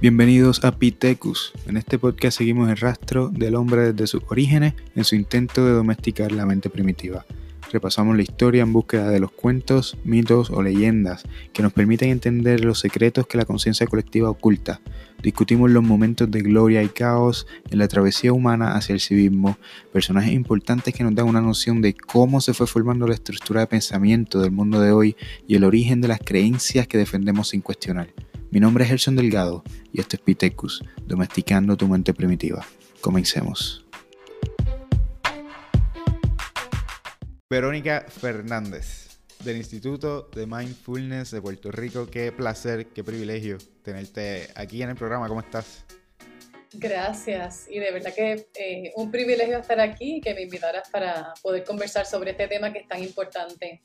Bienvenidos a Pitecus. En este podcast seguimos el rastro del hombre desde sus orígenes en su intento de domesticar la mente primitiva. Repasamos la historia en búsqueda de los cuentos, mitos o leyendas que nos permiten entender los secretos que la conciencia colectiva oculta. Discutimos los momentos de gloria y caos en la travesía humana hacia el civismo, personajes importantes que nos dan una noción de cómo se fue formando la estructura de pensamiento del mundo de hoy y el origen de las creencias que defendemos sin cuestionar. Mi nombre es Gerson Delgado y esto es Pitecus, domesticando tu mente primitiva. Comencemos. Verónica Fernández, del Instituto de Mindfulness de Puerto Rico. Qué placer, qué privilegio tenerte aquí en el programa. ¿Cómo estás? Gracias. Y de verdad que eh, un privilegio estar aquí y que me invitaras para poder conversar sobre este tema que es tan importante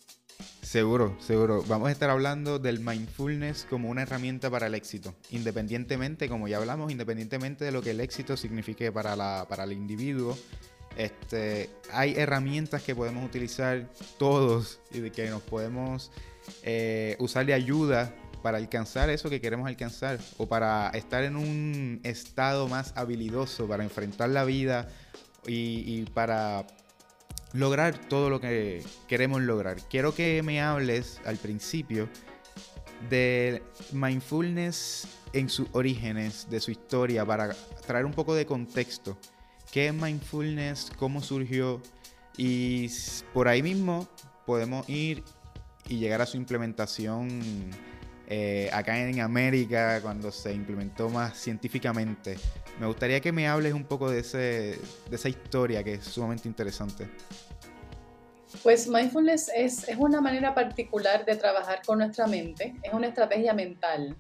Seguro, seguro. Vamos a estar hablando del mindfulness como una herramienta para el éxito, independientemente, como ya hablamos, independientemente de lo que el éxito signifique para, la, para el individuo. Este, hay herramientas que podemos utilizar todos y que nos podemos eh, usar de ayuda para alcanzar eso que queremos alcanzar o para estar en un estado más habilidoso para enfrentar la vida y, para lograr todo lo que queremos lograr. Quiero que me hables al principio de mindfulness en sus orígenes, de su historia, para traer un poco de contexto. ¿Qué es mindfulness? ¿Cómo surgió? Y por ahí mismo podemos ir y llegar a su implementación eh, acá en América, cuando se implementó más científicamente. Me gustaría que me hables un poco de, ese, de esa historia que es sumamente interesante. Pues mindfulness es, es, una manera particular de trabajar con nuestra mente, es una estrategia mental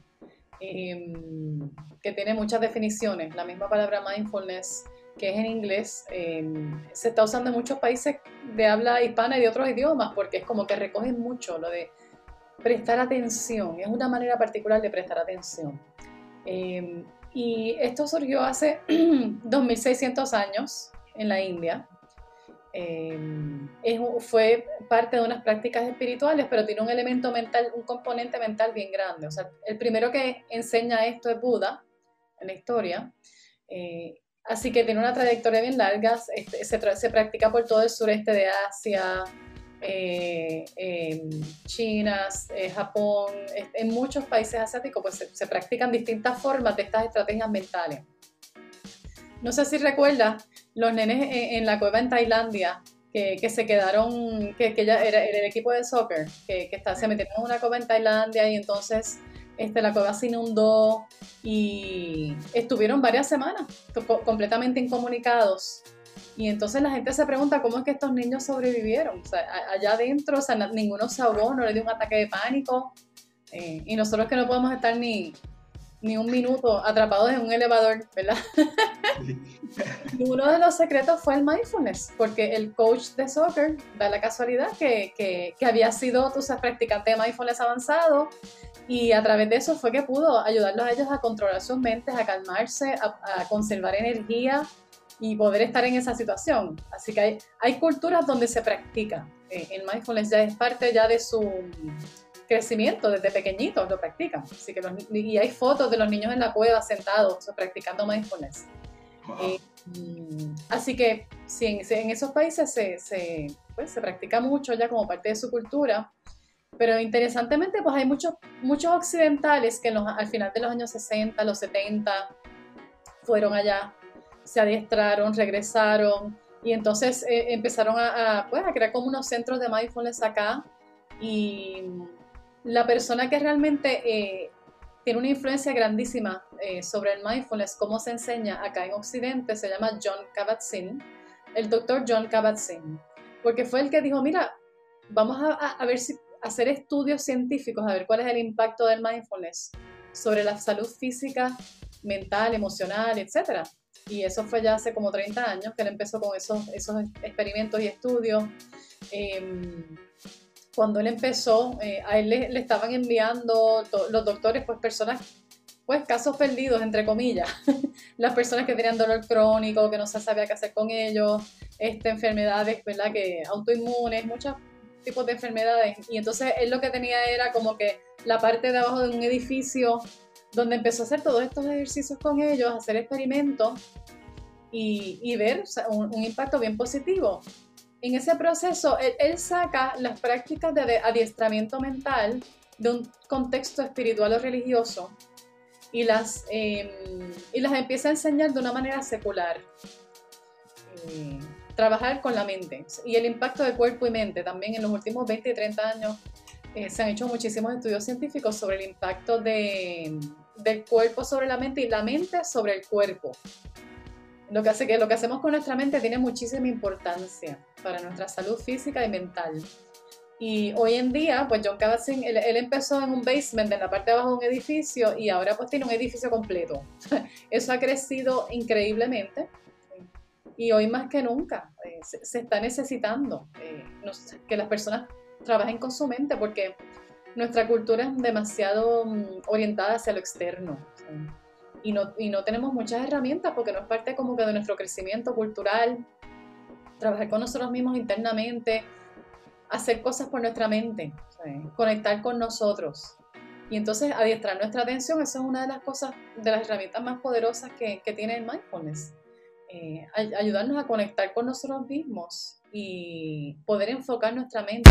em, que tiene muchas definiciones. La misma palabra mindfulness, que es en inglés, em, se está usando en muchos países de habla hispana y de otros idiomas porque es como que recoge mucho lo de prestar atención, es una manera particular de prestar atención. Em, y esto surgió hace 2600 años en la India. Em, fue parte de unas prácticas espirituales, pero tiene un elemento mental, un componente mental bien grande. O sea, el primero que enseña esto es Buda en la historia. Eh, así que tiene una trayectoria bien larga, se, practica por todo el sureste de Asia, eh, China, eh, Japón, en muchos países asiáticos, pues se, practican distintas formas de estas estrategias mentales. No sé si recuerdas los nenes en, la cueva en Tailandia que, se quedaron, que, que ya era, el equipo de soccer, que, que está, se metieron en una cueva en Tailandia y entonces este, la cueva se inundó y estuvieron varias semanas completamente incomunicados y entonces la gente se pregunta cómo es que estos niños sobrevivieron. O sea, allá adentro, o sea, ninguno se ahogó, no le dio un ataque de pánico. Eh, y nosotros que no podemos estar ni, ni un minuto atrapados en un elevador, ¿verdad? y uno de los secretos fue el mindfulness, porque el coach de soccer da la casualidad que, que, que había sido, tú sabes, practicante de mindfulness avanzado y a través de eso fue que pudo ayudarlos a ellos a controlar sus mentes, a calmarse, a, a conservar energía, y poder estar en esa situación. Así que hay, hay culturas donde se practica. Eh, el mindfulness ya es parte ya de su crecimiento, desde pequeñitos lo practican. Así que y hay fotos de los niños en la cueva sentados practicando mindfulness. Eh, mm, así que sí, en, esos países se, se, pues, se practica mucho ya como parte de su cultura. Pero interesantemente, pues hay muchos, muchos occidentales que al final de los años 60, los 70, fueron allá se adiestraron, regresaron y entonces eh, empezaron a, pues, a, crear como unos centros de mindfulness acá y la persona que realmente eh, tiene una influencia grandísima eh, sobre el mindfulness, cómo se enseña acá en Occidente, se llama John Kabat-Zinn, el doctor John Kabat-Zinn, porque fue el que dijo, mira, vamos a, a ver si hacer estudios científicos, a ver cuál es el impacto del mindfulness sobre la salud física, mental, emocional, etcétera. Y eso fue ya hace como 30 años que él empezó con esos, esos experimentos y estudios. Em, cuando él empezó, eh, a él le, estaban enviando los doctores, pues personas, pues casos perdidos, entre comillas. Las personas que tenían dolor crónico, que no se sabía qué hacer con ellos, este, enfermedades, ¿verdad? Que autoinmunes, muchos tipos de enfermedades. Y entonces él lo que tenía era como que la parte de abajo de un edificio donde empezó a hacer todos estos ejercicios con ellos, hacer experimentos y, ver un, impacto bien positivo. En ese proceso, él, saca las prácticas de adiestramiento mental de un contexto espiritual o religioso y las, em, y las empieza a enseñar de una manera secular. Eh, trabajar con la mente y el impacto de cuerpo y mente. También en los últimos 20 y 30 años eh, se han hecho muchísimos estudios científicos sobre el impacto de, del cuerpo sobre la mente y la mente sobre el cuerpo. Lo que hace que lo que hacemos con nuestra mente tiene muchísima importancia para nuestra salud física y mental. Y hoy en día, pues John Kabat-Zinn, él, empezó en un basement, en la parte de abajo de un edificio, y ahora pues tiene un edificio completo. Eso ha crecido increíblemente. Y hoy más que nunca eh, se, está necesitando eh, que las personas trabajen con su mente, porque nuestra cultura es demasiado mm, orientada hacia lo externo. Y no, y no tenemos muchas herramientas porque no es parte como que de nuestro crecimiento cultural, trabajar con nosotros mismos internamente, hacer cosas por nuestra mente, conectar con nosotros. Y entonces adiestrar nuestra atención, esa es una de las cosas, de las herramientas más poderosas que, que tiene el mindfulness. Eh, ayudarnos a conectar con nosotros mismos y poder enfocar nuestra mente.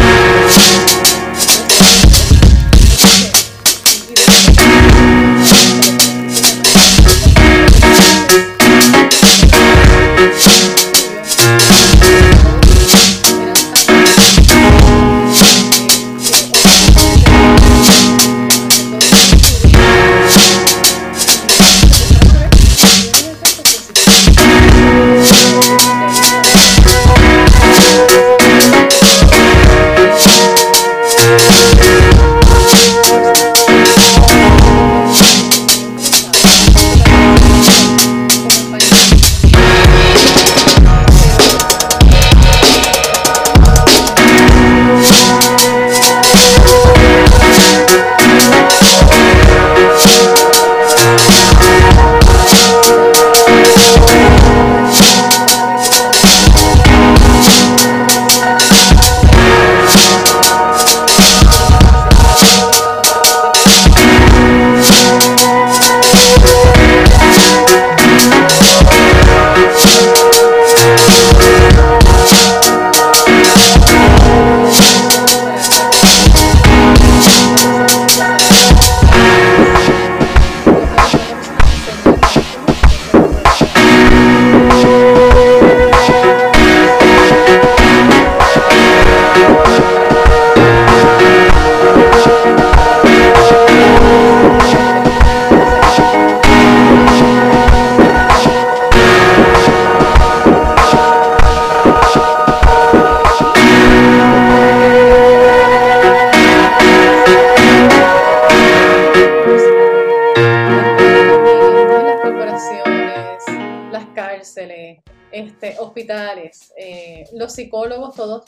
Psicólogos, todos,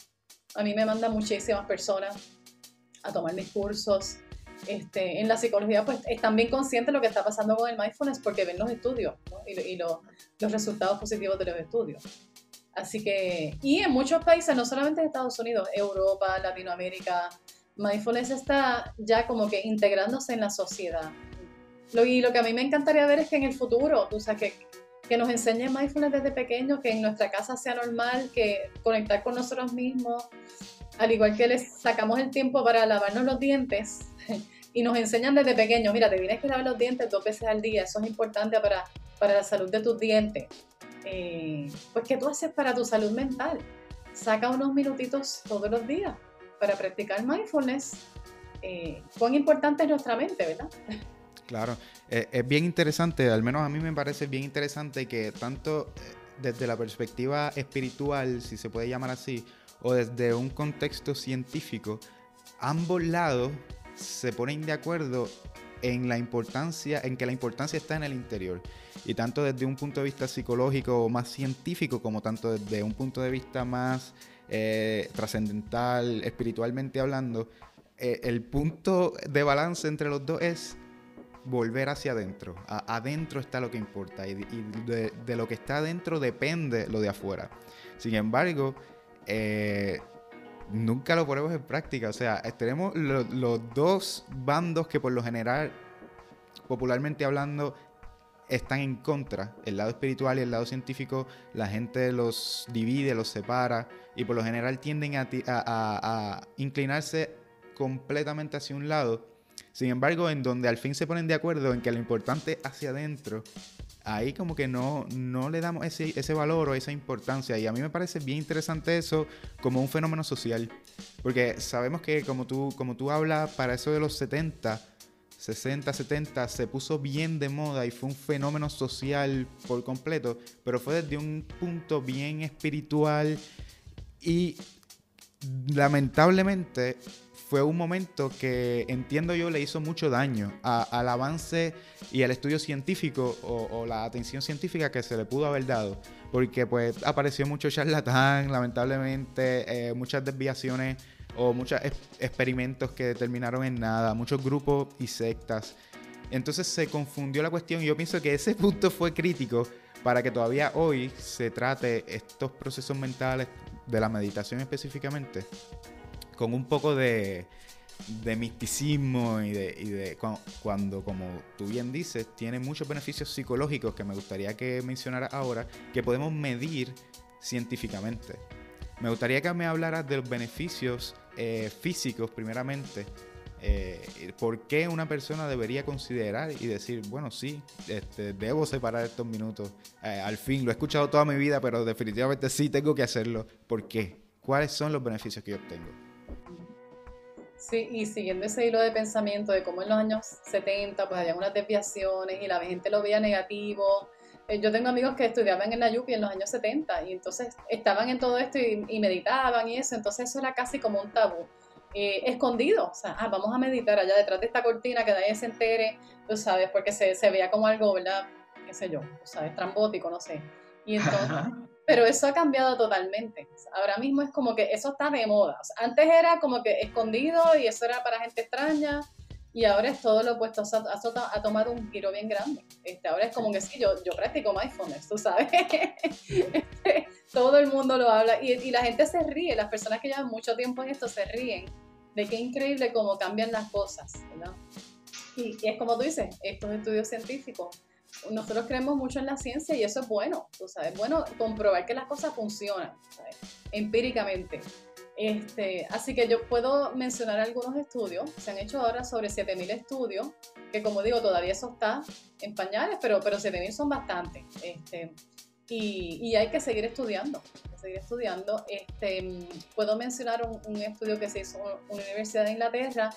a mí me mandan muchísimas personas a tomar mis cursos. Este, en la psicología, pues están bien conscientes de lo que está pasando con el mindfulness porque ven los estudios y, los resultados positivos de los estudios. Así que, y en muchos países, no solamente en Estados Unidos, Europa, Latinoamérica, mindfulness está ya como que integrándose en la sociedad. Lo, y lo que a mí me encantaría ver es que en el futuro, tú sabes, que que nos enseñen mindfulness desde pequeños, que en nuestra casa sea normal, que conectar con nosotros mismos, al igual que les sacamos el tiempo para lavarnos los dientes y nos enseñan desde pequeños, mira, te tienes que lavar los dientes dos veces al día, eso es importante para, para la salud de tus dientes. Eh, pues, ¿qué tú haces para tu salud mental? Saca unos minutitos todos los días para practicar mindfulness. Eh, cuán importante es nuestra mente, ¿verdad? Claro, eh, es bien interesante, al menos a mí me parece bien interesante que tanto eh, desde la perspectiva espiritual, si se puede llamar así, o desde un contexto científico, ambos lados se ponen de acuerdo en la importancia, en que la importancia está en el interior. Y tanto desde un punto de vista psicológico o más científico, como tanto desde un punto de vista más eh, trascendental, espiritualmente hablando, el punto de balance entre los dos es volver hacia adentro. adentro está lo que importa y, de, lo que está adentro depende lo de afuera. Sin embargo, eh, nunca lo ponemos en práctica. O sea, tenemos los dos bandos que por lo general popularmente hablando, están en contra. El lado espiritual y el lado científico, la gente los divide, los separa y por lo general tienden a, a inclinarse completamente hacia un lado. Sin embargo, en donde al fin se ponen de acuerdo en que lo importante es hacia adentro, ahí como que no, no le damos ese, ese valor o esa importancia. Y a mí me parece bien interesante eso como un fenómeno social. Porque sabemos que como tú, como tú hablas, para eso de los 70, 60, 70 se puso bien de moda y fue un fenómeno social por completo, pero fue desde un punto bien espiritual y lamentablemente fue un momento que entiendo yo le hizo mucho daño al avance y al estudio científico o, la atención científica que se le pudo haber dado. Porque pues apareció mucho charlatán, lamentablemente, eh, muchas desviaciones o muchos experimentos que terminaron en nada, muchos grupos y sectas. Entonces se confundió la cuestión y yo pienso que ese punto fue crítico para que todavía hoy se trate estos procesos mentales de la meditación específicamente con un poco de, misticismo y de, cuando, como tú bien dices, tiene muchos beneficios psicológicos que me gustaría que mencionara ahora, que podemos medir científicamente. Me gustaría que me hablaras de los beneficios eh, físicos primeramente. Eh, ¿Por qué una persona debería considerar y decir, bueno, sí, este, debo separar estos minutos? Eh, al fin, lo he escuchado toda mi vida, pero definitivamente sí tengo que hacerlo. ¿Por qué? ¿Cuáles son los beneficios que yo obtengo? Sí, y siguiendo ese hilo de pensamiento de cómo en los años 70 pues había unas desviaciones y la gente lo veía negativo. Eh, yo tengo amigos que estudiaban en la Yupi en los años 70 y entonces estaban en todo esto y, meditaban y eso, entonces eso era casi como un tabú. Eh, escondido, o sea, ah, vamos a meditar allá detrás de esta cortina que nadie se entere, tú sabes, porque se, se veía como algo, ¿verdad? qué sé yo, tú sabes, trambótico, no sé. Y entonces, Pero eso ha cambiado totalmente. Ahora mismo es como que eso está de moda. antes era como que escondido y eso era para gente extraña. Y ahora es todo lo opuesto, ha, tomado un giro bien grande. Este, ahora es como que sí, yo, yo practico mindfulness, tú sabes. Este, todo el mundo lo habla y, y, la gente se ríe, las personas que llevan mucho tiempo en esto se ríen de qué increíble cómo cambian las cosas. Y, y es como tú dices, estos estudios científicos nosotros creemos mucho en la ciencia y eso es bueno, tú sabes, bueno comprobar que las cosas funcionan, empíricamente. Este, así que yo puedo mencionar algunos estudios, se han hecho ahora sobre 7.000 estudios, que como digo, todavía eso está en pañales, pero, pero 7.000 son bastantes. Este, y, hay que seguir estudiando, seguir estudiando. Este, puedo mencionar un, estudio que se hizo en una universidad de Inglaterra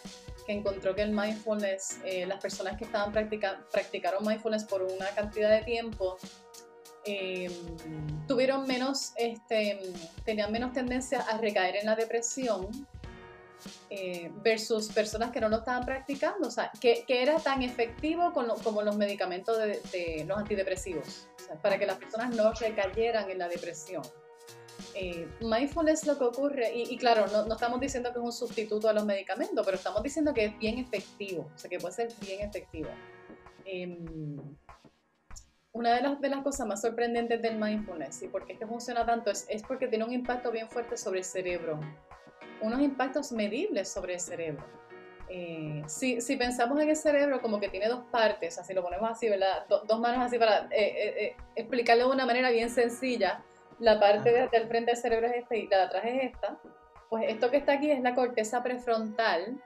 que encontró que el mindfulness, eh, las personas que estaban practicando, practicaron mindfulness por una cantidad de tiempo, em, tuvieron menos, este, tenían menos tendencia a recaer en la depresión eh, versus personas que no lo estaban practicando, o sea, que, que era tan efectivo como los medicamentos de, los antidepresivos, para que las personas no recayeran en la depresión. Eh, mindfulness lo que ocurre, y, claro, no, estamos diciendo que es un sustituto a los medicamentos, pero estamos diciendo que es bien efectivo, o sea, que puede ser bien efectivo. Em, una de las, de las cosas más sorprendentes del mindfulness y por qué es que funciona tanto es, es porque tiene un impacto bien fuerte sobre el cerebro, unos impactos medibles sobre el cerebro. Eh, si, si, pensamos en el cerebro como que tiene dos partes, así lo ponemos así, ¿verdad? dos manos así para eh, explicarlo de una manera bien sencilla, la parte del frente del cerebro es esta y la de atrás es esta, pues esto que está aquí es la corteza prefrontal,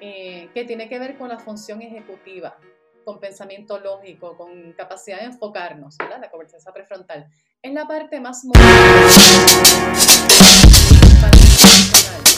eh, que tiene que ver con la función ejecutiva, con pensamiento lógico, con capacidad de enfocarnos, ¿verdad? La corteza prefrontal. Es la parte más guys.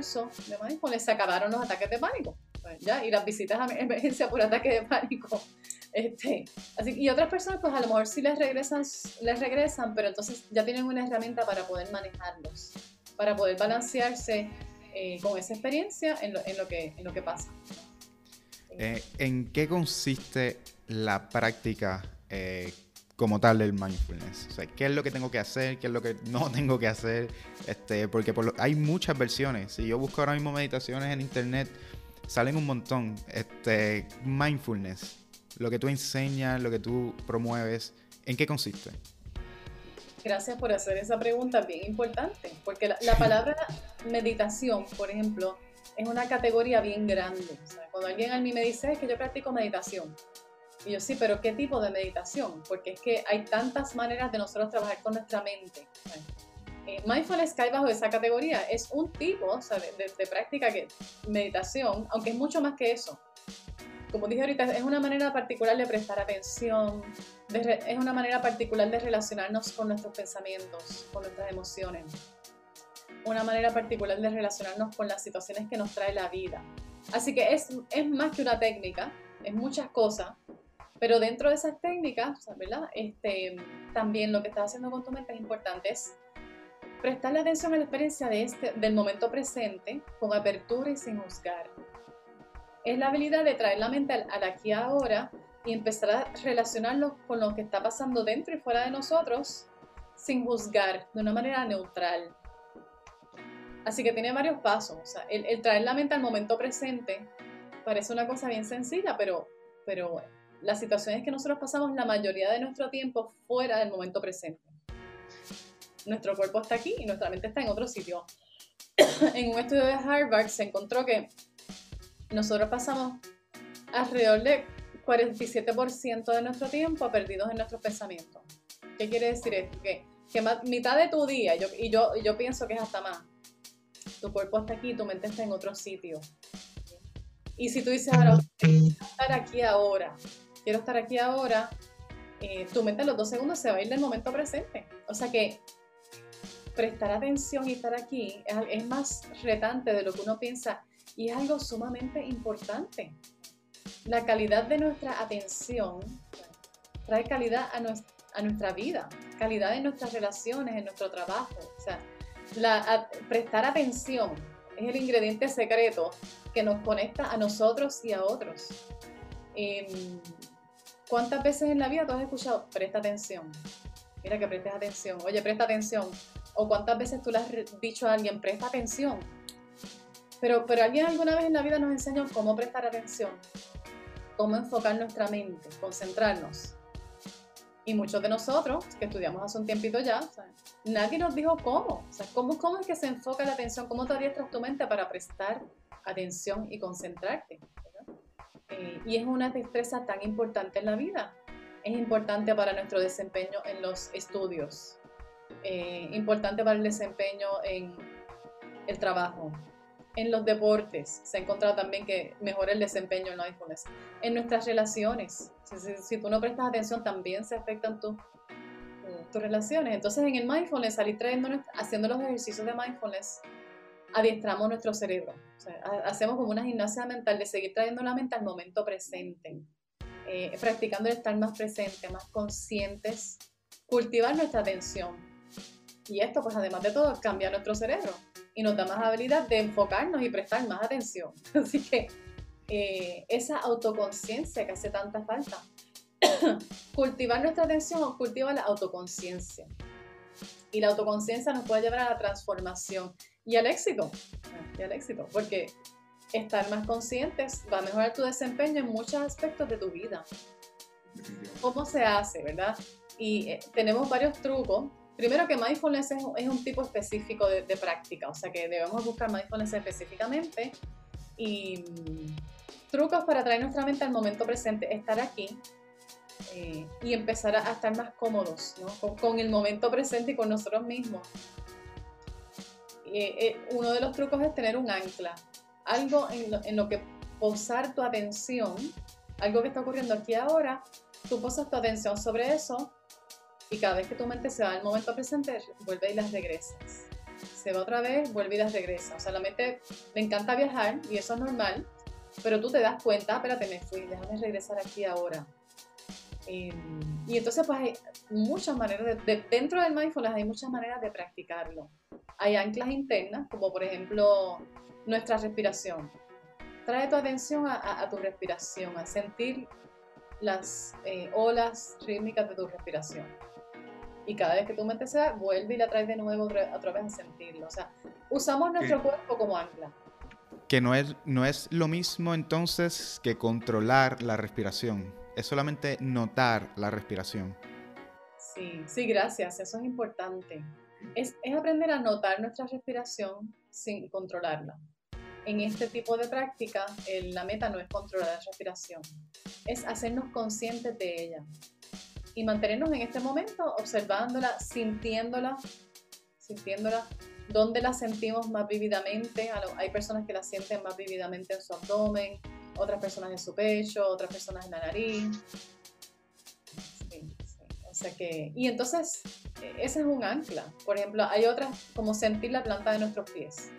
De mindfulness se acabaron los ataques de pánico. Ya, y las visitas a emergencia por ataque de pánico. Este, así, y otras personas, pues a lo mejor sí les regresan, les regresan, pero entonces ya tienen una herramienta para poder manejarlos, para poder balancearse eh, con esa experiencia en lo, en lo, que, en lo que pasa. Eh, ¿En qué consiste la práctica eh, como tal del mindfulness? O sea, ¿qué es lo que tengo que hacer? ¿Qué es lo que no tengo que hacer? Este, porque hay muchas versiones. Si yo busco ahora mismo meditaciones en internet, salen un montón. Este, mindfulness, lo que tú enseñas, lo que tú promueves, ¿en qué consiste? Gracias por hacer esa pregunta bien importante, porque la, palabra meditación, por ejemplo, es una categoría bien grande. cuando alguien a mí me dice que yo practico meditación, y yo sí, pero ¿qué tipo de meditación? Porque es que hay tantas maneras de nosotros trabajar con nuestra mente. Eh, mindfulness cae bajo esa categoría. Es un tipo de, práctica que meditación, aunque es mucho más que eso. Como dije ahorita, es una manera particular de prestar atención, es una manera particular de relacionarnos con nuestros pensamientos, con nuestras emociones. Una manera particular de relacionarnos con las situaciones que nos trae la vida. Así que es, es más que una técnica, es muchas cosas, pero dentro de esas técnicas, ¿verdad? Este, también lo que estás haciendo con tu mente es importante, es prestarle atención a la experiencia de este, del momento presente con apertura y sin juzgar. Es la habilidad de traer la mente al, aquí ahora y empezar a relacionarlo con lo que está pasando dentro y fuera de nosotros sin juzgar, de una manera neutral. Así que tiene varios pasos. O sea, el, traer la mente al momento presente parece una cosa bien sencilla, pero, pero las situaciones que nosotros pasamos la mayoría de nuestro tiempo fuera del momento presente. Nuestro cuerpo está aquí y nuestra mente está en otro sitio. en un estudio de Harvard se encontró que nosotros pasamos alrededor de 47% de nuestro tiempo perdidos en nuestros pensamientos. ¿Qué quiere decir esto? Que, que mitad de tu día, yo, y yo, yo pienso que es hasta más, tu cuerpo está aquí, tu mente está en otro sitio. Y si tú dices, ahora, estar aquí ahora, quiero estar aquí ahora, eh, tu mente en los dos segundos se va a ir del momento presente. O sea que prestar atención y estar aquí es, más retante de lo que uno piensa y es algo sumamente importante. La calidad de nuestra atención trae calidad a, nuestra, vida, calidad en nuestras relaciones, en nuestro trabajo. O sea, prestar atención es el ingrediente secreto que nos conecta a nosotros y a otros. Em, ¿Cuántas veces en la vida tú has escuchado, presta atención? Mira que prestes atención. Oye, presta atención. O cuántas veces tú le has dicho a alguien, presta atención. Pero, pero alguien alguna vez en la vida nos enseñó cómo prestar atención, cómo enfocar nuestra mente, concentrarnos. Y muchos de nosotros, que estudiamos hace un tiempito ya, nadie nos dijo cómo. O sea, ¿cómo, ¿cómo es que se enfoca la atención? ¿Cómo te adiestras tu mente para prestar atención y concentrarte? Eh, y es una destreza tan importante en la vida. Es importante para nuestro desempeño en los estudios, eh, importante para el desempeño en el trabajo, en los deportes. Se ha encontrado también que mejora el desempeño en mindfulness. En nuestras relaciones, si, tú no prestas atención, también se afectan tus relaciones. Entonces, en el mindfulness, salir trayendo, haciendo los ejercicios de mindfulness, adiestramos nuestro cerebro. Hacemos como una gimnasia mental de seguir trayendo la mente al momento presente, eh, practicando el estar más presente, más conscientes, cultivar nuestra atención. Y esto, pues además de todo, cambia nuestro cerebro y nos da más habilidad de enfocarnos y prestar más atención. Así que eh, esa autoconciencia que hace tanta falta. Cultivar nuestra atención cultiva la autoconciencia. Y la autoconciencia nos puede llevar a la transformación y al éxito. Y al éxito, porque estar más conscientes va a mejorar tu desempeño en muchos aspectos de tu vida. ¿Cómo se hace, verdad? Y eh, tenemos varios trucos. Primero que mindfulness es, un tipo específico de, práctica, o sea que debemos buscar mindfulness específicamente. Y mm, trucos para traer nuestra mente al momento presente, estar aquí, eh, y empezar a, estar más cómodos ¿no? con, el momento presente y con nosotros mismos. Eh, eh, uno de los trucos es tener un ancla, algo en lo, que posar tu atención, algo que está ocurriendo aquí ahora, tú posas tu atención sobre eso y cada vez que tu mente se va al momento presente, vuelve y las regresas. se va otra vez, vuelve y las regresa. O sea, la mente le encanta viajar y eso es normal, pero tú te das cuenta, espérate, me fui, déjame regresar aquí ahora. Em, y entonces, pues hay muchas maneras, de, dentro del mindfulness hay muchas maneras de practicarlo. Hay anclas internas, como por ejemplo nuestra respiración. Trae tu atención a, tu respiración, a sentir las eh, olas rítmicas de tu respiración. Y cada vez que tu mente se va, vuelve y la traes de nuevo otra vez a sentirlo. O sea, usamos nuestro cuerpo como ancla. Que no es, no es lo mismo entonces que controlar la respiración. Es solamente notar la respiración. Sí, sí, gracias. Eso es importante. Es, aprender a notar nuestra respiración sin controlarla. En este tipo de práctica, la meta no es controlar la respiración, es hacernos conscientes de ella y mantenernos en este momento observándola, sintiéndola, sintiéndola, donde la sentimos más vívidamente. Hay personas que la sienten más vívidamente en su abdomen, otras personas en su pecho, otras personas en la nariz. Y entonces, ese es un ancla. Por ejemplo, hay otras como sentir la planta de nuestros pies.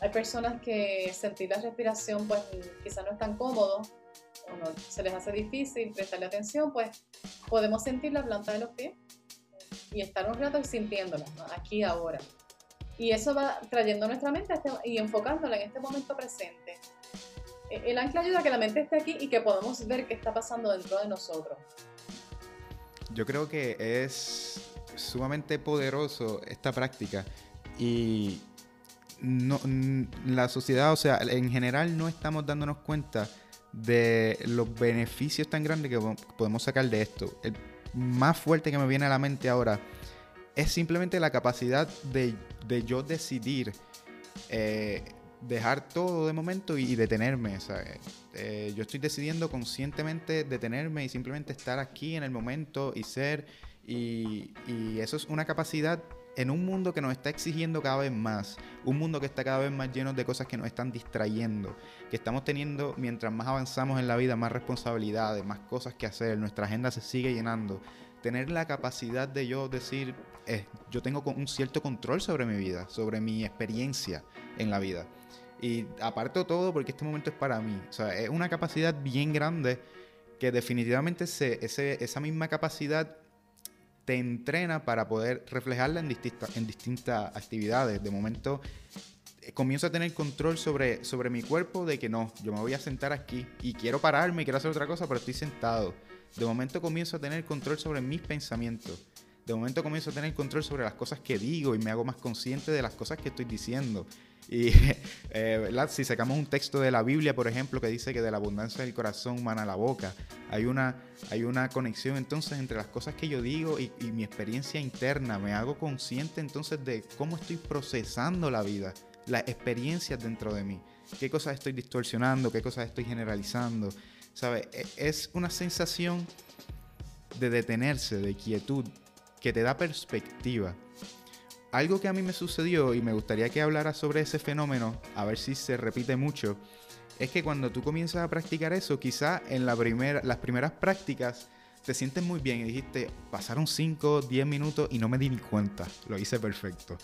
Hay personas que sentir la respiración, pues quizás no es tan cómodo, o no, se les hace difícil prestarle atención, pues podemos sentir la planta de los pies y estar un rato sintiéndola, aquí ahora. Y eso va trayendo nuestra mente este, y enfocándola en este momento presente. E, el ancla ayuda a que la mente esté aquí y que podamos ver qué está pasando dentro de nosotros. Yo creo que es sumamente poderoso esta práctica y no, la sociedad, o sea, en general no estamos dándonos cuenta de los beneficios tan grandes que podemos sacar de esto. El más fuerte que me viene a la mente ahora es simplemente la capacidad de, yo decidir eh, dejar todo de momento y, detenerme. Eh, yo estoy decidiendo conscientemente detenerme y simplemente estar aquí en el momento y ser. Y, y eso es una capacidad en un mundo que nos está exigiendo cada vez más, un mundo que está cada vez más lleno de cosas que nos están distrayendo, que estamos teniendo, mientras más avanzamos en la vida, más responsabilidades, más cosas que hacer, nuestra agenda se sigue llenando. Tener la capacidad de yo decir, eh, yo tengo un cierto control sobre mi vida, sobre mi experiencia en la vida. Y aparto todo porque este momento es para mí. O sea, es una capacidad bien grande que definitivamente se, ese, esa misma capacidad te entrena para poder reflejarla en, distintas en distintas actividades. De momento eh, comienzo a tener control sobre, sobre mi cuerpo de que no, yo me voy a sentar aquí y quiero pararme y quiero hacer otra cosa, pero estoy sentado. De momento comienzo a tener control sobre mis pensamientos. De momento comienzo a tener control sobre las cosas que digo y me hago más consciente de las cosas que estoy diciendo. Y eh, si sacamos un texto de la Biblia, por ejemplo, que dice que de la abundancia del corazón mana la boca, hay una, hay una conexión entonces entre las cosas que yo digo y, mi experiencia interna. Me hago consciente entonces de cómo estoy procesando la vida, las experiencias dentro de mí. Qué cosas estoy distorsionando, qué cosas estoy generalizando. ¿Sabe? E, es una sensación de detenerse, de quietud, que te da perspectiva algo que a mí me sucedió y me gustaría que hablara sobre ese fenómeno, a ver si se repite mucho, es que cuando tú comienzas a practicar eso, quizá en la las primeras prácticas te sientes muy bien y dijiste, pasaron 5, 10 minutos y no me di ni cuenta, lo hice perfecto.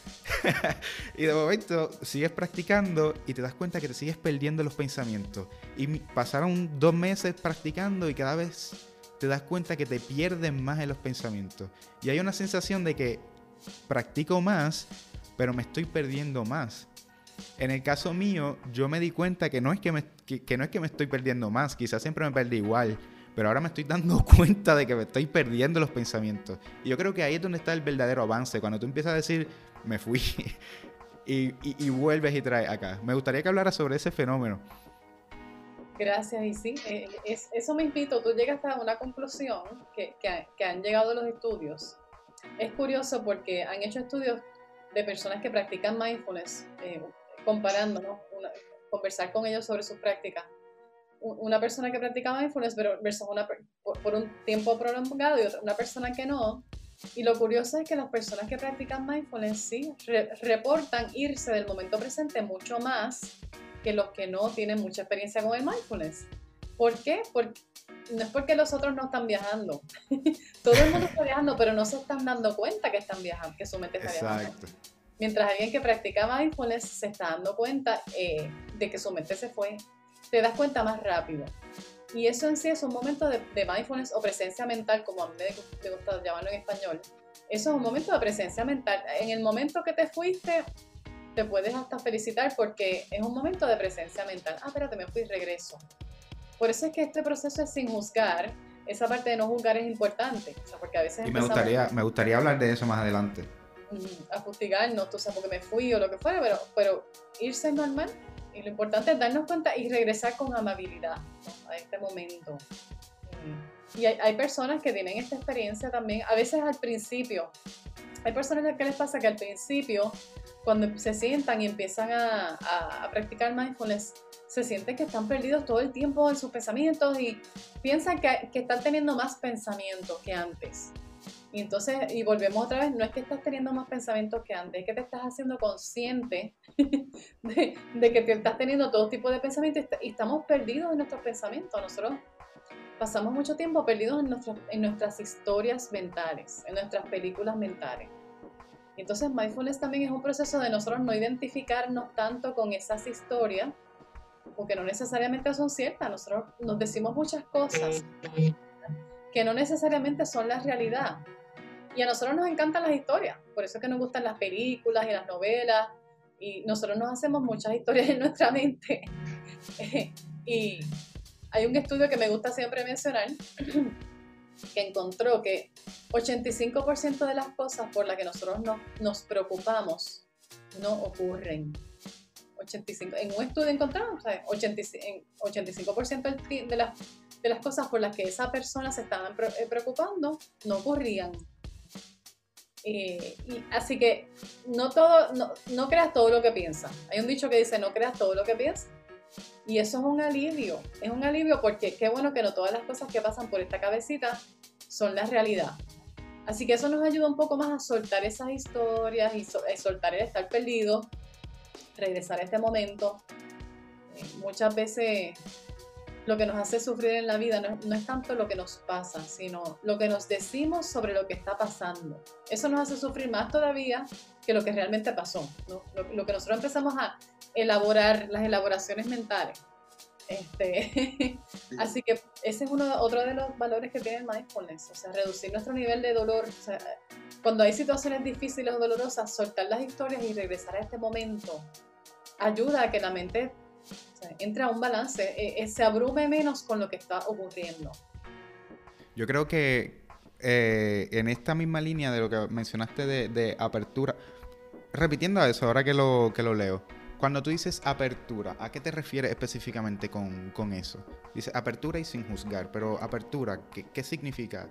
y de momento sigues practicando y te das cuenta que te sigues perdiendo los pensamientos. Y pasaron dos meses practicando y cada vez te das cuenta que te pierden más en los pensamientos. Y hay una sensación de que practico más, pero me estoy perdiendo más. En el caso mío, yo me di cuenta que no es que me, no es que me estoy perdiendo más, quizás siempre me perdí igual, pero ahora me estoy dando cuenta de que me estoy perdiendo los pensamientos. Y yo creo que ahí es donde está el verdadero avance, cuando tú empiezas a decir, me fui, y, vuelves y traes acá. Me gustaría que hablara sobre ese fenómeno. Gracias, y sí, eh, eso me invito, tú llegas a una conclusión que, que han llegado los estudios es curioso porque han hecho estudios de personas que practican mindfulness, eh, comparando, ¿no? conversar con ellos sobre sus prácticas. Una persona que practica mindfulness una, por, un tiempo prolongado y otra, una persona que no. Y lo curioso es que las personas que practican mindfulness sí reportan irse del momento presente mucho más que los que no tienen mucha experiencia con el mindfulness. ¿Por qué? Porque no es porque los otros no están viajando. Todo el mundo está viajando, pero no se están dando cuenta que están viajando, que su mente está viajando. Mientras alguien que practica mindfulness se está dando cuenta eh, de que su mente se fue, te das cuenta más rápido. Y eso en sí es un momento de, mindfulness o presencia mental, como a mí me gusta llamarlo en español. Eso es un momento de presencia mental. En el momento que te fuiste, te puedes hasta felicitar porque es un momento de presencia mental. Ah, espérate, me fui regreso. Por eso es que este proceso es sin juzgar. Esa parte de no juzgar es importante. porque a veces y me gustaría, me gustaría hablar de eso más adelante. A fustigarnos, tú sabes, porque me fui o lo que fuera, pero, pero irse normal y lo importante es darnos cuenta y regresar con amabilidad a este momento. Y hay, personas que tienen esta experiencia también, a veces al principio. Hay personas que les pasa que al principio, cuando se sientan y empiezan a, a practicar mindfulness, se sienten que están perdidos todo el tiempo en sus pensamientos y piensan que, que están teniendo más pensamientos que antes. Y entonces, y volvemos otra vez, no es que estás teniendo más pensamientos que antes, es que te estás haciendo consciente de, que te estás teniendo todo tipo de pensamientos y estamos perdidos en nuestros pensamientos. Nosotros pasamos mucho tiempo perdidos en, en nuestras historias mentales, en nuestras películas mentales. Entonces, mindfulness también es un proceso de nosotros no identificarnos tanto con esas historias, porque no necesariamente son ciertas. Nosotros nos decimos muchas cosas que no necesariamente son la realidad. Y a nosotros nos encantan las historias, por eso es que nos gustan las películas y las novelas, y nosotros nos hacemos muchas historias en nuestra mente. y hay un estudio que me gusta siempre mencionar, que encontró que 85% de las cosas por las que nosotros nos preocupamos no ocurren. 85, en un estudio encontramos, o 85%, de las, de las cosas por las que esa persona se estaba eh, preocupando no ocurrían. Eh, y así que no, todo, no, no, creas todo lo que piensas. Hay un dicho que dice no creas todo lo que piensas. Y eso es un alivio. Es un alivio porque qué bueno que no todas las cosas que pasan por esta cabecita son la realidad. Así que eso nos ayuda un poco más a soltar esas historias y soltar el estar perdido, regresar a este momento. Eh, muchas veces lo que nos hace sufrir en la vida no, es tanto lo que nos pasa, sino lo que nos decimos sobre lo que está pasando. Eso nos hace sufrir más todavía que lo que realmente pasó. Lo, que nosotros empezamos a elaborar, las elaboraciones mentales. Este, así que ese es uno, otro de los valores que tiene el mindfulness, o sea, reducir nuestro nivel de dolor. cuando hay situaciones difíciles o dolorosas, soltar las historias y regresar a este momento ayuda a que la mente entra a un balance, eh, eh, se abrume menos con lo que está ocurriendo. Yo creo que eh, en esta misma línea de lo que mencionaste de, apertura, repitiendo eso ahora que lo, que lo leo, cuando tú dices apertura, ¿a qué te refieres específicamente con, eso? Dice apertura y sin juzgar, pero apertura, ¿qué, significa?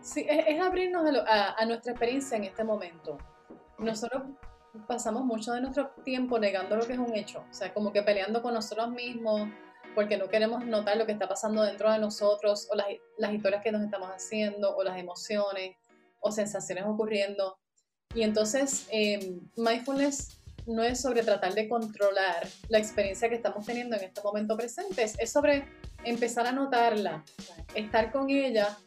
Sí, es, abrirnos a, nuestra experiencia en este momento. Nosotros pasamos mucho de nuestro tiempo negando lo que es un hecho, o sea, como que peleando con nosotros mismos porque no queremos notar lo que está pasando dentro de nosotros o las, las historias que nos estamos haciendo o las emociones o sensaciones ocurriendo. Y entonces, eh, mindfulness no es sobre tratar de controlar la experiencia que estamos teniendo en este momento presente, es sobre empezar a notarla, estar con ella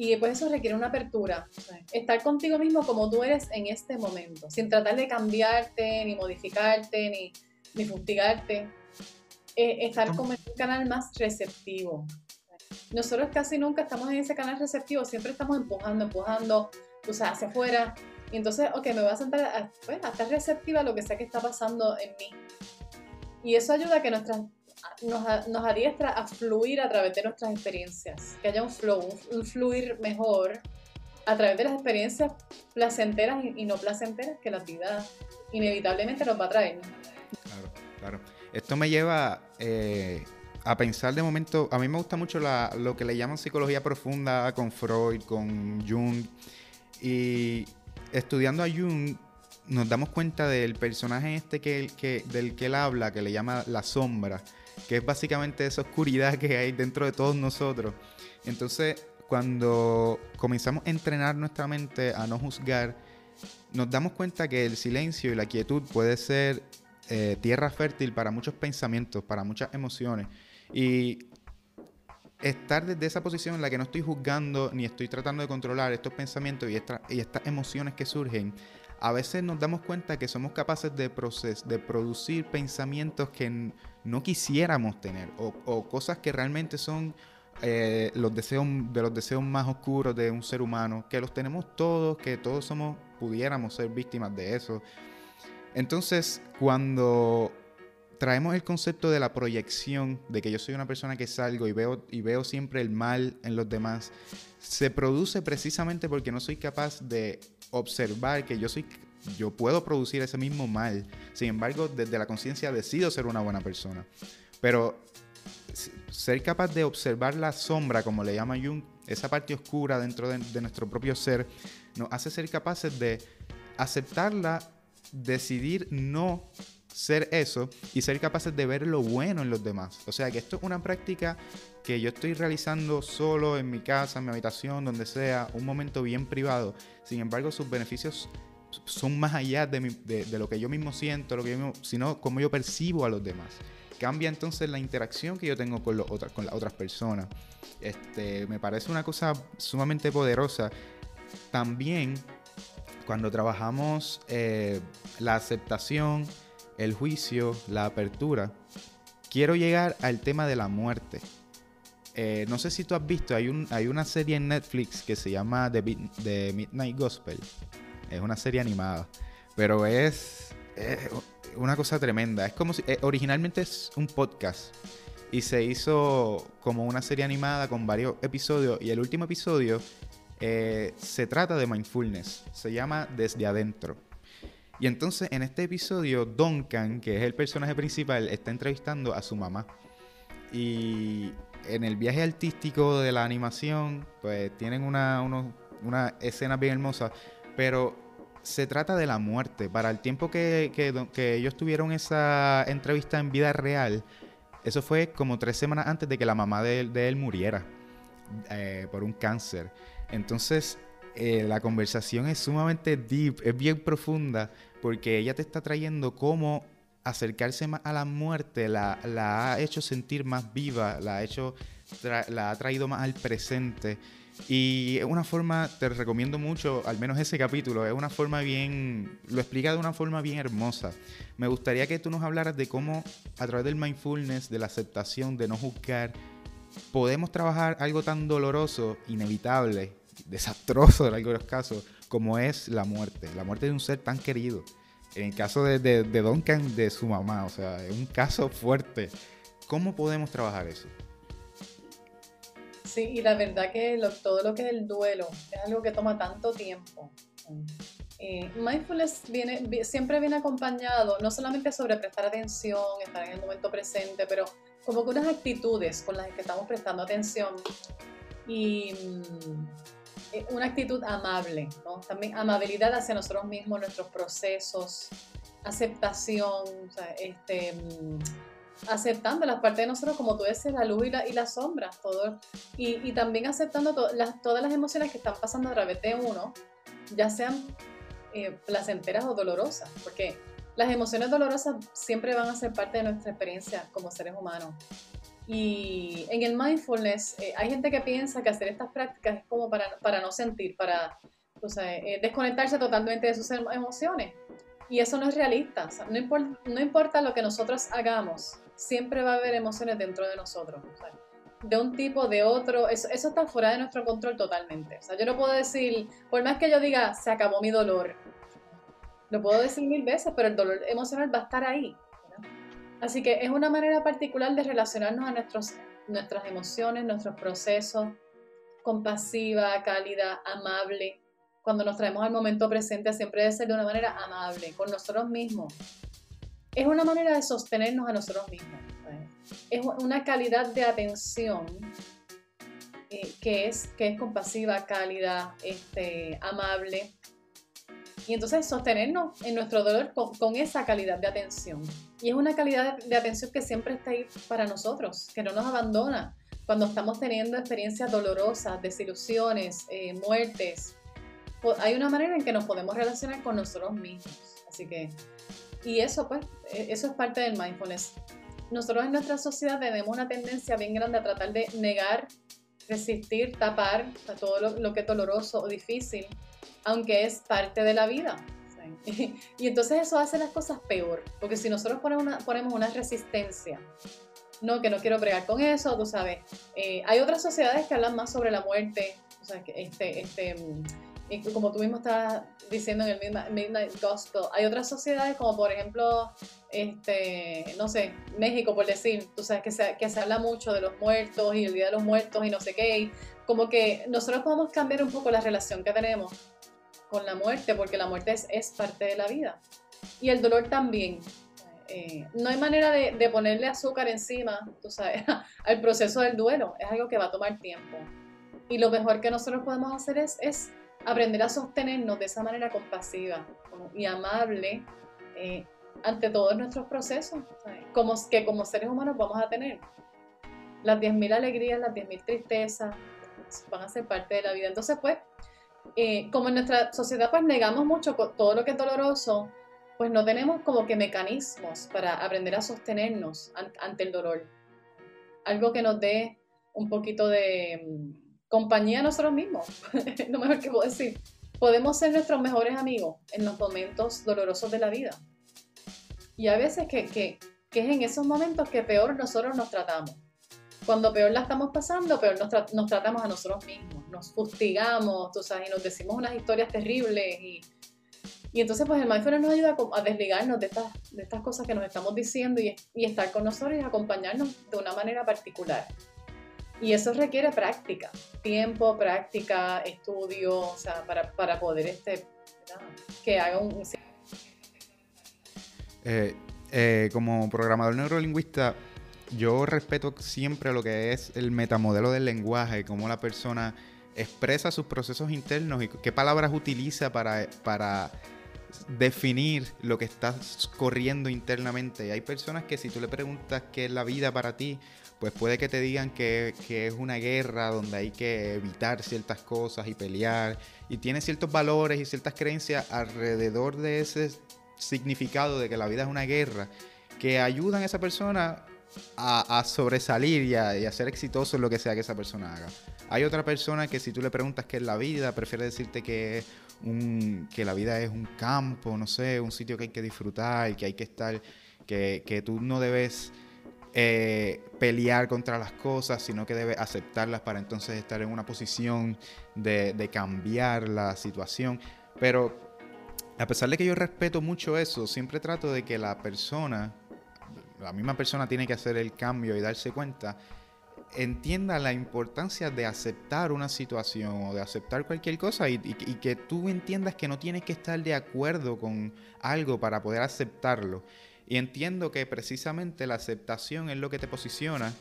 y pues eso requiere una apertura. Estar contigo mismo como tú eres en este momento, sin tratar de cambiarte, ni modificarte, ni, ni fustigarte. Eh, estar como en un canal más receptivo. Nosotros casi nunca estamos en ese canal receptivo, siempre estamos empujando, empujando, o sea, hacia afuera. Y entonces, ok, me voy a sentar a, pues, a estar receptiva a lo que sea que está pasando en mí. Y eso ayuda a que nuestras nos, nos, adiestra a fluir a través de nuestras experiencias, que haya un flow, un, fluir mejor a través de las experiencias placenteras y, no placenteras que la vida inevitablemente nos va a traer. Claro, claro. Esto me lleva eh, a pensar de momento, a mí me gusta mucho lo que le llaman psicología profunda con Freud, con Jung, y estudiando a Jung nos damos cuenta del personaje este que, que, del que él habla, que le llama la sombra, que es básicamente esa oscuridad que hay dentro de todos nosotros. Entonces, cuando comenzamos a entrenar nuestra mente a no juzgar, nos damos cuenta que el silencio y la quietud puede ser eh, tierra fértil para muchos pensamientos, para muchas emociones. Y estar desde esa posición en la que no estoy juzgando ni estoy tratando de controlar estos pensamientos y, y estas emociones que surgen, a veces nos damos cuenta que somos capaces de, de producir pensamientos que no quisiéramos tener o, cosas que realmente son eh, los deseos, de los deseos más oscuros de un ser humano, que los tenemos todos, que todos somos, pudiéramos ser víctimas de eso. Entonces, cuando traemos el concepto de la proyección, de que yo soy una persona que salgo y veo, y veo siempre el mal en los demás, se produce precisamente porque no soy capaz de observar que yo soy yo puedo producir ese mismo mal. Sin embargo, desde la conciencia decido ser una buena persona. Pero ser capaz de observar la sombra, como le llama Jung, esa parte oscura dentro de, de nuestro propio ser, nos hace ser capaces de aceptarla, decidir no ser eso y ser capaces de ver lo bueno en los demás. O sea que esto es una práctica que yo estoy realizando solo en mi casa, en mi habitación, donde sea, un momento bien privado. Sin embargo, sus beneficios son más allá de, lo que yo mismo siento, lo que sino cómo yo percibo a los demás. Cambia entonces la interacción que yo tengo con, los con las otras personas. Este, me parece una cosa sumamente poderosa. También cuando trabajamos eh, la aceptación, el juicio, la apertura, quiero llegar al tema de la muerte. Eh, no sé si tú has visto, hay, un, hay una serie en Netflix que se llama The, Midnight Gospel. Es una serie animada. Pero es, una cosa tremenda. Es como si. Eh, originalmente es un podcast. Y se hizo como una serie animada con varios episodios. Y el último episodio eh, se trata de mindfulness. Se llama Desde Adentro. Y entonces en este episodio, Duncan, que es el personaje principal, está entrevistando a su mamá. Y en el viaje artístico de la animación, pues tienen una, una escena bien hermosa, pero se trata de la muerte. Para el tiempo que, ellos tuvieron esa entrevista en vida real, eso fue como tres semanas antes de que la mamá de él, muriera eh, por un cáncer. Entonces, eh, la conversación es sumamente deep, es bien profunda, porque ella te está trayendo cómo acercarse más a la muerte la, ha hecho sentir más viva, la ha, hecho, la ha traído más al presente. Y es una forma, te recomiendo mucho, al menos ese capítulo, es una forma bien, lo explica de una forma bien hermosa. Me gustaría que tú nos hablaras de cómo a través del mindfulness, de la aceptación, de no juzgar, podemos trabajar algo tan doloroso, inevitable, desastroso en algunos casos, como es la muerte, la muerte de un ser tan querido en el caso de, de, de, Duncan, de su mamá, o sea, es un caso fuerte. ¿Cómo podemos trabajar eso? Sí, y la verdad que todo lo que es el duelo es algo que toma tanto tiempo. Eh, mindfulness viene, siempre viene acompañado no solamente sobre prestar atención, estar en el momento presente, pero como con unas actitudes con las que estamos prestando atención. Y mm, una actitud amable, ¿no? También amabilidad hacia nosotros mismos, nuestros procesos, aceptación, este, mm, aceptando las partes de nosotros, como tú dices, la luz y la, y la sombra, todo, y, también aceptando las, todas las emociones que están pasando a través de uno, ya sean eh, placenteras o dolorosas, porque las emociones dolorosas siempre van a ser parte de nuestra experiencia como seres humanos. Y en el mindfulness eh, hay gente que piensa que hacer estas prácticas es como para, para no sentir, para eh, desconectarse totalmente de sus emociones. Y eso no es realista. no, importa, no, importa lo que nosotros hagamos, siempre va a haber emociones dentro de nosotros. de un tipo, de otro, eso, eso, está fuera de nuestro control totalmente. O sea, yo no puedo decir, por más que yo diga, se acabó mi dolor, lo puedo decir mil veces, pero el dolor emocional va a estar ahí. Así que es una manera particular de relacionarnos a nuestros, nuestras emociones, nuestros procesos, compasiva, cálida, amable. Cuando nos traemos al momento presente siempre debe ser de una manera amable, con nosotros mismos. Es una manera de sostenernos a nosotros mismos. Es una calidad de atención eh, que, es, que es compasiva, cálida, este, amable. Y entonces sostenernos en nuestro dolor con esa calidad de atención. Y es una calidad de atención que siempre está ahí para nosotros, que no nos abandona cuando estamos teniendo experiencias dolorosas, desilusiones, eh, muertes. Hay una manera en que nos podemos relacionar con nosotros mismos. Así que, y eso pues, e, eso es parte del mindfulness. Nosotros en nuestra sociedad tenemos una tendencia bien grande a tratar de negar, resistir, tapar todo lo, que es doloroso o difícil, aunque es parte de la vida. Y entonces eso hace las cosas peor, porque si nosotros ponemos una, ponemos una resistencia, no, que no quiero bregar con eso, tú sabes, eh, hay otras sociedades que hablan más sobre la muerte, o sea, que este, este, como tú mismo estás diciendo en el Midnight Gospel, hay otras sociedades como por ejemplo, este, no sé, México por decir, tú sabes que se, que se habla mucho de los muertos y el Día de los Muertos y no sé qué, como que nosotros podemos cambiar un poco la relación que tenemos con la muerte, porque la muerte es, es parte de la vida. Y el dolor también. Eh, no hay manera de, de, ponerle azúcar encima, tú sabes, al proceso del duelo. Es algo que va a tomar tiempo. Y lo mejor que nosotros podemos hacer es, es aprender a sostenernos de esa manera compasiva y amable eh, ante todos nuestros procesos, Como, que como seres humanos vamos a tener. Las 10.000 alegrías, las 10.000 tristezas van a ser parte de la vida. Entonces, pues, eh, como en nuestra sociedad pues negamos mucho todo lo que es doloroso, pues no tenemos como que mecanismos para aprender a sostenernos ante el dolor. Algo que nos dé un poquito de mm, compañía a nosotros mismos, lo mejor que puedo decir. Podemos ser nuestros mejores amigos en los momentos dolorosos de la vida. Y a veces que, que, que es en esos momentos que peor nosotros nos tratamos. Cuando peor la estamos pasando, peor nos, nos tratamos a nosotros mismos. Nos fustigamos, tú sabes, y nos decimos unas historias terribles. Y, y entonces, pues el mindfulness nos ayuda a desligarnos de estas, de estas cosas que nos estamos diciendo y, y estar con nosotros y acompañarnos de una manera particular. Y eso requiere práctica, tiempo, práctica, estudio, o sea, para, para poder este, que haga un... Eh, eh, como programador neurolingüista, yo respeto siempre lo que es el metamodelo del lenguaje, cómo la persona expresa sus procesos internos y qué palabras utiliza para, para definir lo que está corriendo internamente. Hay personas que si tú le preguntas qué es la vida para ti, pues puede que te digan que, es una guerra donde hay que evitar ciertas cosas y pelear, y tiene ciertos valores y ciertas creencias alrededor de ese significado de que la vida es una guerra, que ayudan a esa persona a, sobresalir y a, ser exitoso en lo que sea que esa persona haga. Hay otra persona que si tú le preguntas qué es la vida, prefiere decirte que, un, que la vida es un campo, no sé, un sitio que hay que disfrutar, que hay que estar, que, que tú no debes eh, pelear contra las cosas, sino que debe aceptarlas para entonces estar en una posición de, cambiar la situación. Pero a pesar de que yo respeto mucho eso, siempre trato de que la persona, la misma persona tiene que hacer el cambio y darse cuenta, entienda la importancia de aceptar una situación o de aceptar cualquier cosa y, y, que tú entiendas que no tienes que estar de acuerdo con algo para poder aceptarlo. Y entiendo que precisamente la aceptación es lo que te posiciona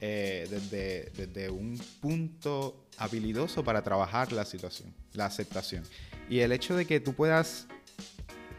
eh, desde, un punto habilidoso para trabajar la situación, la aceptación. Y el hecho de que tú puedas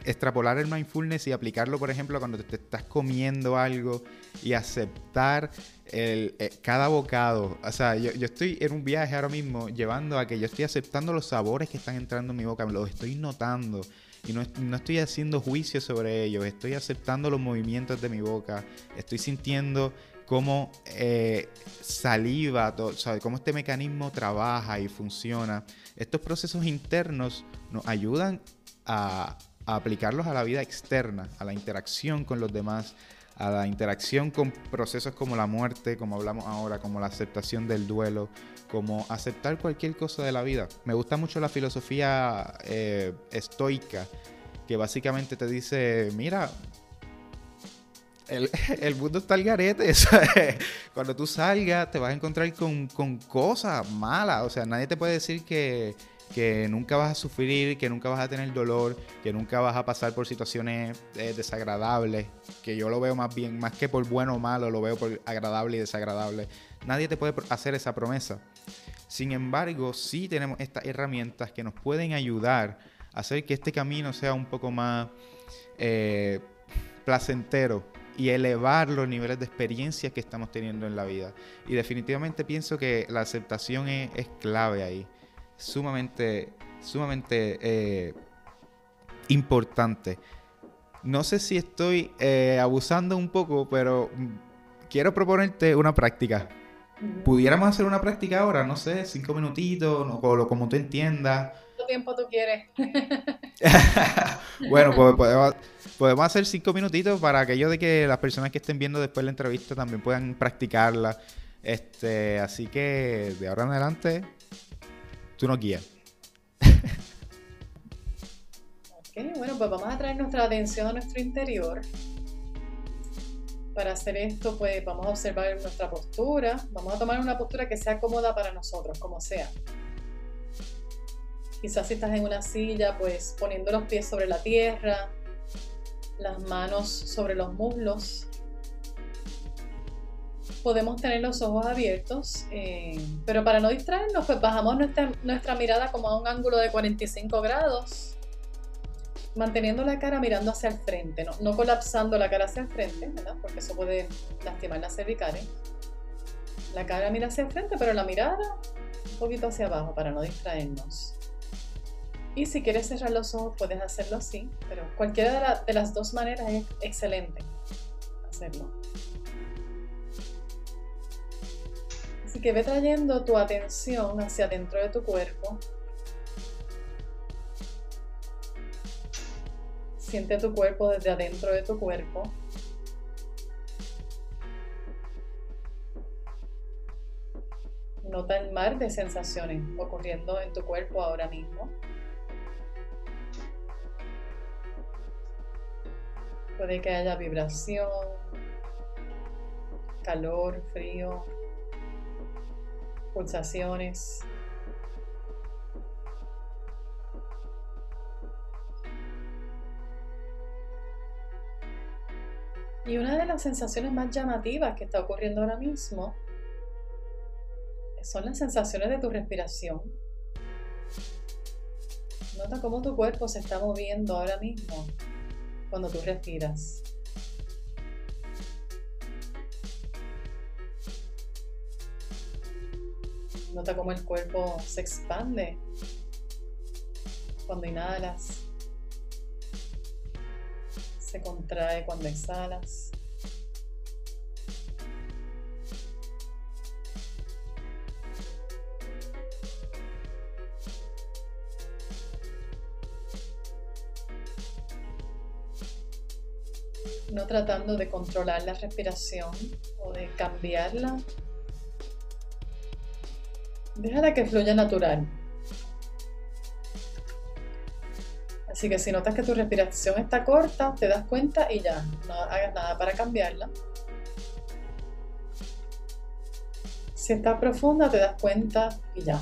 extrapolar el mindfulness y aplicarlo, por ejemplo, cuando te, estás comiendo algo y aceptar el, eh, cada bocado. O sea, yo, estoy en un viaje ahora mismo llevando a que yo estoy aceptando los sabores que están entrando en mi boca, los estoy notando y no, estoy haciendo juicio sobre ellos, estoy aceptando los movimientos de mi boca, estoy sintiendo cómo eh, saliva, todo, cómo este mecanismo trabaja y funciona. Estos procesos internos nos ayudan a aplicarlos a la vida externa, a la interacción con los demás, a la interacción con procesos como la muerte, como hablamos ahora, como la aceptación del duelo, como aceptar cualquier cosa de la vida. Me gusta mucho la filosofía eh, estoica, que básicamente te dice, mira, el, mundo está al garete. Cuando tú salgas te vas a encontrar con, con cosas malas. O sea, nadie te puede decir que, que nunca vas a sufrir, que nunca vas a tener dolor, que nunca vas a pasar por situaciones eh, desagradables, que yo lo veo más bien, más que por bueno o malo, lo veo por agradable y desagradable. Nadie te puede hacer esa promesa. Sin embargo, sí tenemos estas herramientas que nos pueden ayudar a hacer que este camino sea un poco más eh, placentero y elevar los niveles de experiencia que estamos teniendo en la vida. Y definitivamente pienso que la aceptación es, clave ahí sumamente, sumamente eh, importante. No sé si estoy eh, abusando un poco, pero quiero proponerte una práctica. ¿Pudiéramos hacer una práctica ahora? No sé, cinco minutitos, o como tú entiendas. ¿Cuánto tiempo tú quieres? bueno, pues podemos, hacer cinco minutitos para aquello de que las personas que estén viendo después la entrevista también puedan practicarla. Este, así que de ahora en adelante, tú no guías. ok, bueno, pues vamos a traer nuestra atención a nuestro interior. Para hacer esto, pues vamos a observar nuestra postura. Vamos a tomar una postura que sea cómoda para nosotros, como sea. Quizás si estás en una silla, pues poniendo los pies sobre la tierra, las manos sobre los muslos. Podemos tener los ojos abiertos, eh, pero para no distraernos, pues bajamos nuestra, nuestra mirada como a un ángulo de 45 grados manteniendo la cara mirando hacia el frente, no, no colapsando la cara hacia el frente, ¿verdad? Porque eso puede lastimar las cervicales. La cara mira hacia el frente, pero la mirada un poquito hacia abajo para no distraernos. Y si quieres cerrar los ojos, puedes hacerlo así, pero cualquiera de, de las dos maneras es excelente hacerlo. Así que ve trayendo tu atención hacia dentro de tu cuerpo, Siente tu cuerpo desde adentro de tu cuerpo. Nota el mar de sensaciones ocurriendo en tu cuerpo ahora mismo. Puede que haya vibración, calor, frío, pulsaciones. Y una de las sensaciones más llamativas que está ocurriendo ahora mismo son las sensaciones de tu respiración. Nota cómo tu cuerpo se está moviendo ahora mismo cuando tú respiras. Nota cómo el cuerpo se expande cuando inhalas se contrae cuando exhalas. No tratando de controlar la respiración o de cambiarla. Déjala que fluya natural. Así que si notas que tu respiración está corta, te das cuenta y ya, no hagas nada para cambiarla. Si está profunda, te das cuenta y ya.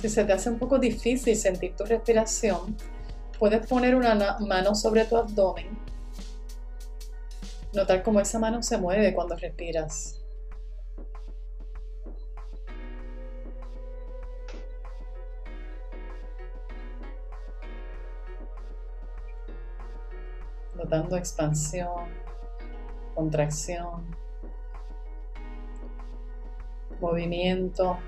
Si se te hace un poco difícil sentir tu respiración, puedes poner una mano sobre tu abdomen Notar cómo esa mano se mueve cuando respiras. Notando expansión, contracción, movimiento.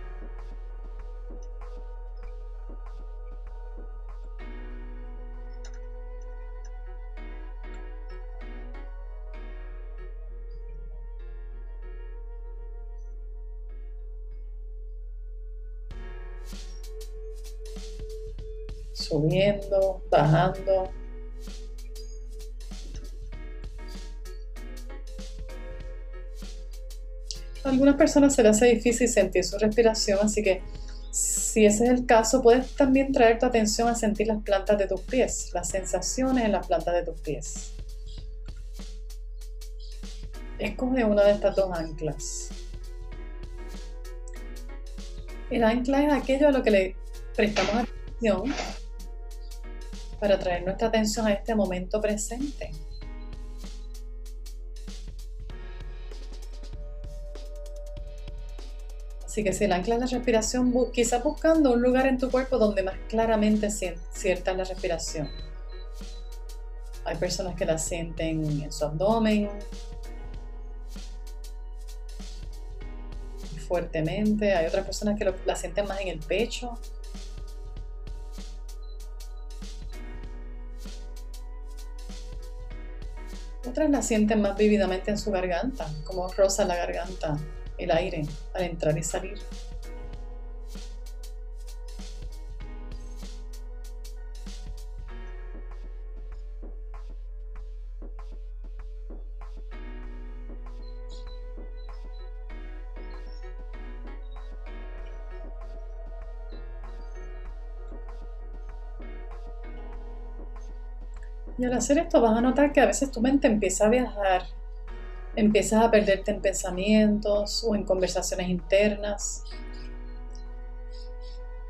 Subiendo, bajando. A algunas personas se les hace difícil sentir su respiración, así que si ese es el caso, puedes también traer tu atención a sentir las plantas de tus pies, las sensaciones en las plantas de tus pies. Escoge una de estas dos anclas. El ancla es aquello a lo que le prestamos atención para traer nuestra atención a este momento presente. Así que si el ancla la respiración, quizás buscando un lugar en tu cuerpo donde más claramente sientas la respiración. Hay personas que la sienten en su abdomen, fuertemente. Hay otras personas que la sienten más en el pecho. Otras la sienten más vívidamente en su garganta, como rosa la garganta el aire al entrar y salir. Y al hacer esto vas a notar que a veces tu mente empieza a viajar, empiezas a perderte en pensamientos o en conversaciones internas.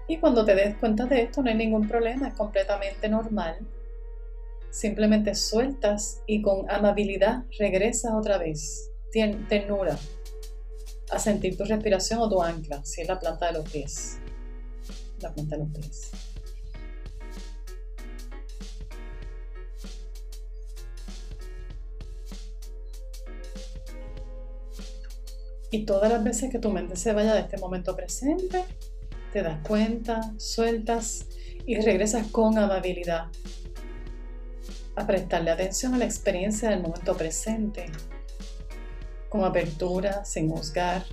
Y cuando te des cuenta de esto no hay ningún problema, es completamente normal. Simplemente sueltas y con amabilidad regresas otra vez, ternura, a sentir tu respiración o tu ancla, si es la planta de los pies. La planta de los pies. Y todas las veces que tu mente se vaya de este momento presente, te das cuenta, sueltas y regresas con amabilidad a prestarle atención a la experiencia del momento presente, con apertura, sin juzgar,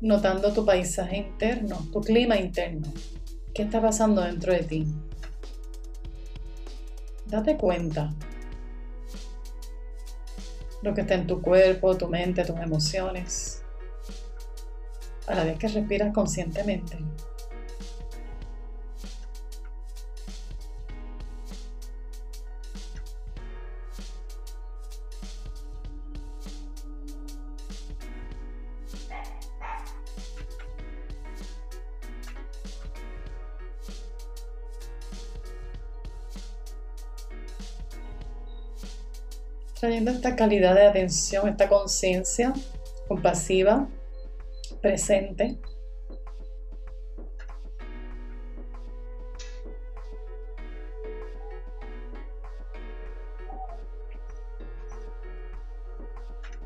notando tu paisaje interno, tu clima interno, qué está pasando dentro de ti. Date cuenta lo que está en tu cuerpo, tu mente, tus emociones, a la vez que respiras conscientemente. Trayendo esta calidad de atención, esta conciencia compasiva, presente.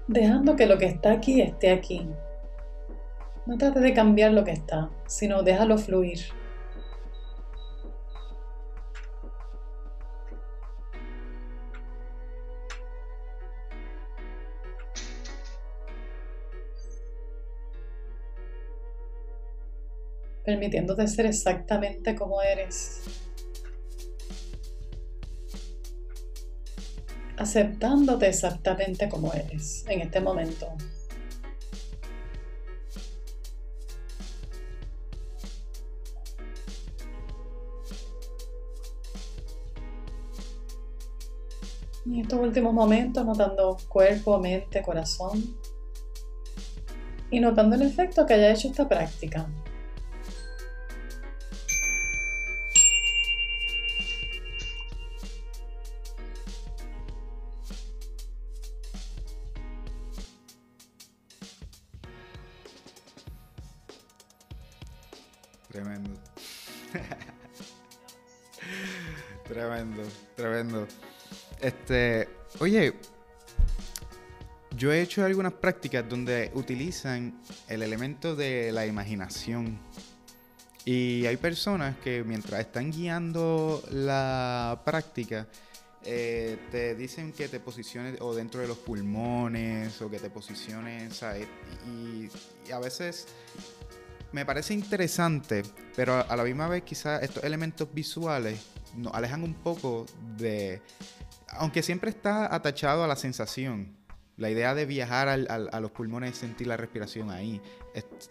Dejando que lo que está aquí esté aquí. No trates de cambiar lo que está, sino déjalo fluir. Permitiéndote ser exactamente como eres. Aceptándote exactamente como eres en este momento. En estos últimos momentos, notando cuerpo, mente, corazón y notando el efecto que haya hecho esta práctica. Este, oye, yo he hecho algunas prácticas donde utilizan el elemento de la imaginación. Y hay personas que mientras están guiando la práctica, eh, te dicen que te posiciones o dentro de los pulmones o que te posiciones, Y, y a veces me parece interesante, pero a la misma vez quizás estos elementos visuales nos alejan un poco de... Aunque siempre está atachado a la sensación, la idea de viajar a los pulmones y sentir la respiración ahí.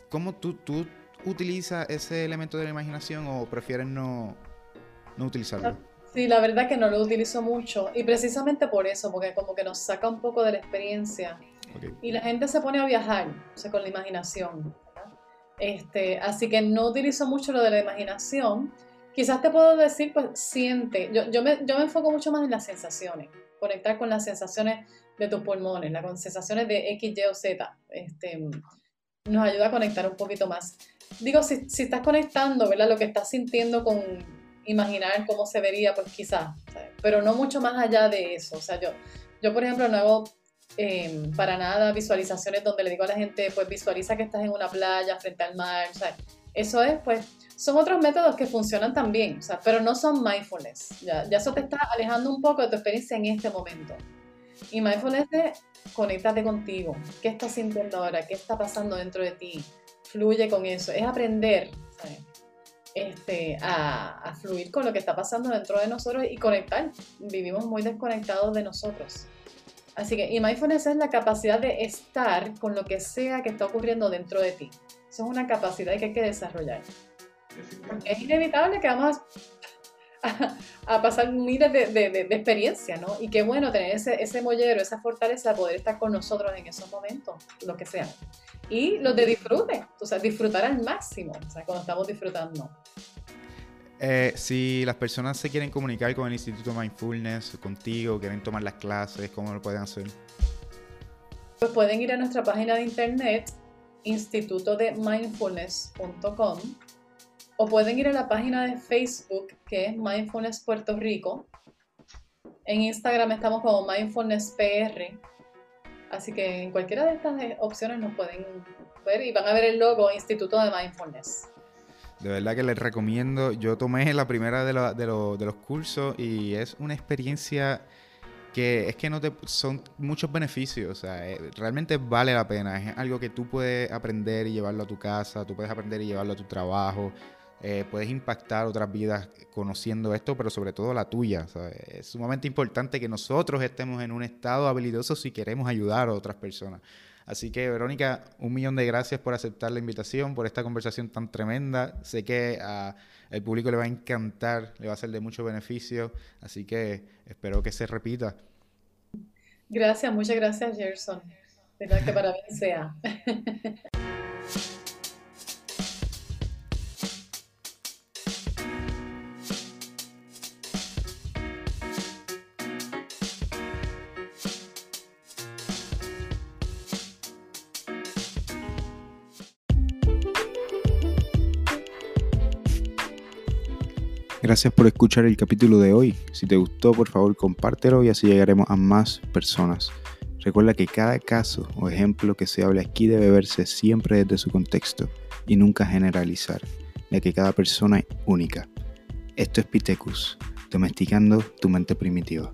¿Cómo tú, tú utilizas ese elemento de la imaginación o prefieres no, no utilizarlo? Sí, la verdad que no lo utilizo mucho y precisamente por eso, porque como que nos saca un poco de la experiencia y la gente se pone a viajar o sea, con la imaginación. Este, así que no utilizo mucho lo de la imaginación. Quizás te puedo decir, pues siente. Yo, yo, me, yo me enfoco mucho más en las sensaciones, conectar con las sensaciones de tus pulmones, las sensaciones de X, Y o Z. Este, nos ayuda a conectar un poquito más. Digo, si, si estás conectando, ¿verdad? Lo que estás sintiendo con imaginar cómo se vería, pues quizás, pero no mucho más allá de eso. O sea, yo, yo por ejemplo, no hago Em, para nada visualizaciones donde le digo a la gente, pues visualiza que estás en una playa frente al mar. Eso es, pues, son otros métodos que funcionan también, o sea, pero no son mindfulness. Ya, ya eso te está alejando un poco de tu experiencia en este momento. Y mindfulness es conéctate contigo. ¿Qué estás sintiendo ahora? ¿Qué está pasando dentro de ti? Fluye con eso. Es aprender Este, a, a, fluir con lo que está pasando dentro de nosotros y conectar. Vivimos muy desconectados de nosotros. Así que, y mindfulness es la capacidad de estar con lo que sea que está ocurriendo dentro de ti. Eso es una capacidad que hay que desarrollar. es inevitable que vamos a, pasar miles de, de, de, experiencias, ¿no? Y qué bueno tener ese, ese mollero, esa fortaleza de poder estar con nosotros en esos momentos, lo que sea. Y los de disfrute, o sea, disfrutar al máximo, o sea, cuando estamos disfrutando. Eh, si las personas se quieren comunicar con el Instituto Mindfulness, contigo, quieren tomar las clases, ¿cómo lo pueden hacer? Pues pueden ir a nuestra página de internet, institutodemindfulness.com o pueden ir a la página de Facebook que es Mindfulness Puerto Rico. En Instagram estamos como Mindfulness PR. Así que en cualquiera de estas opciones nos pueden ver y van a ver el logo Instituto de Mindfulness. De verdad que les recomiendo. Yo tomé la primera de, de los cursos y es una experiencia que es que no te son muchos beneficios, o sea, eh, realmente vale la pena, es algo que tú puedes aprender y llevarlo a tu casa, tú puedes aprender y llevarlo a tu trabajo, eh, puedes impactar otras vidas conociendo esto, pero sobre todo la tuya. Es sumamente importante que nosotros estemos en un estado habilidoso si queremos ayudar a otras personas. Así que, Verónica, un millón de gracias por aceptar la invitación, por esta conversación tan tremenda. Sé que al público le va a encantar, le va a ser de mucho beneficio, así que espero que se repita. Gracias, muchas gracias, Gerson. Verdad que para mí sea. Gracias por escuchar el capítulo de hoy. Si te gustó, por favor compártelo y así llegaremos a más personas. Recuerda que cada caso o ejemplo que se hable aquí debe verse siempre desde su contexto y nunca generalizar, ya que cada persona es única. Esto es Pitecus, domesticando tu mente primitiva.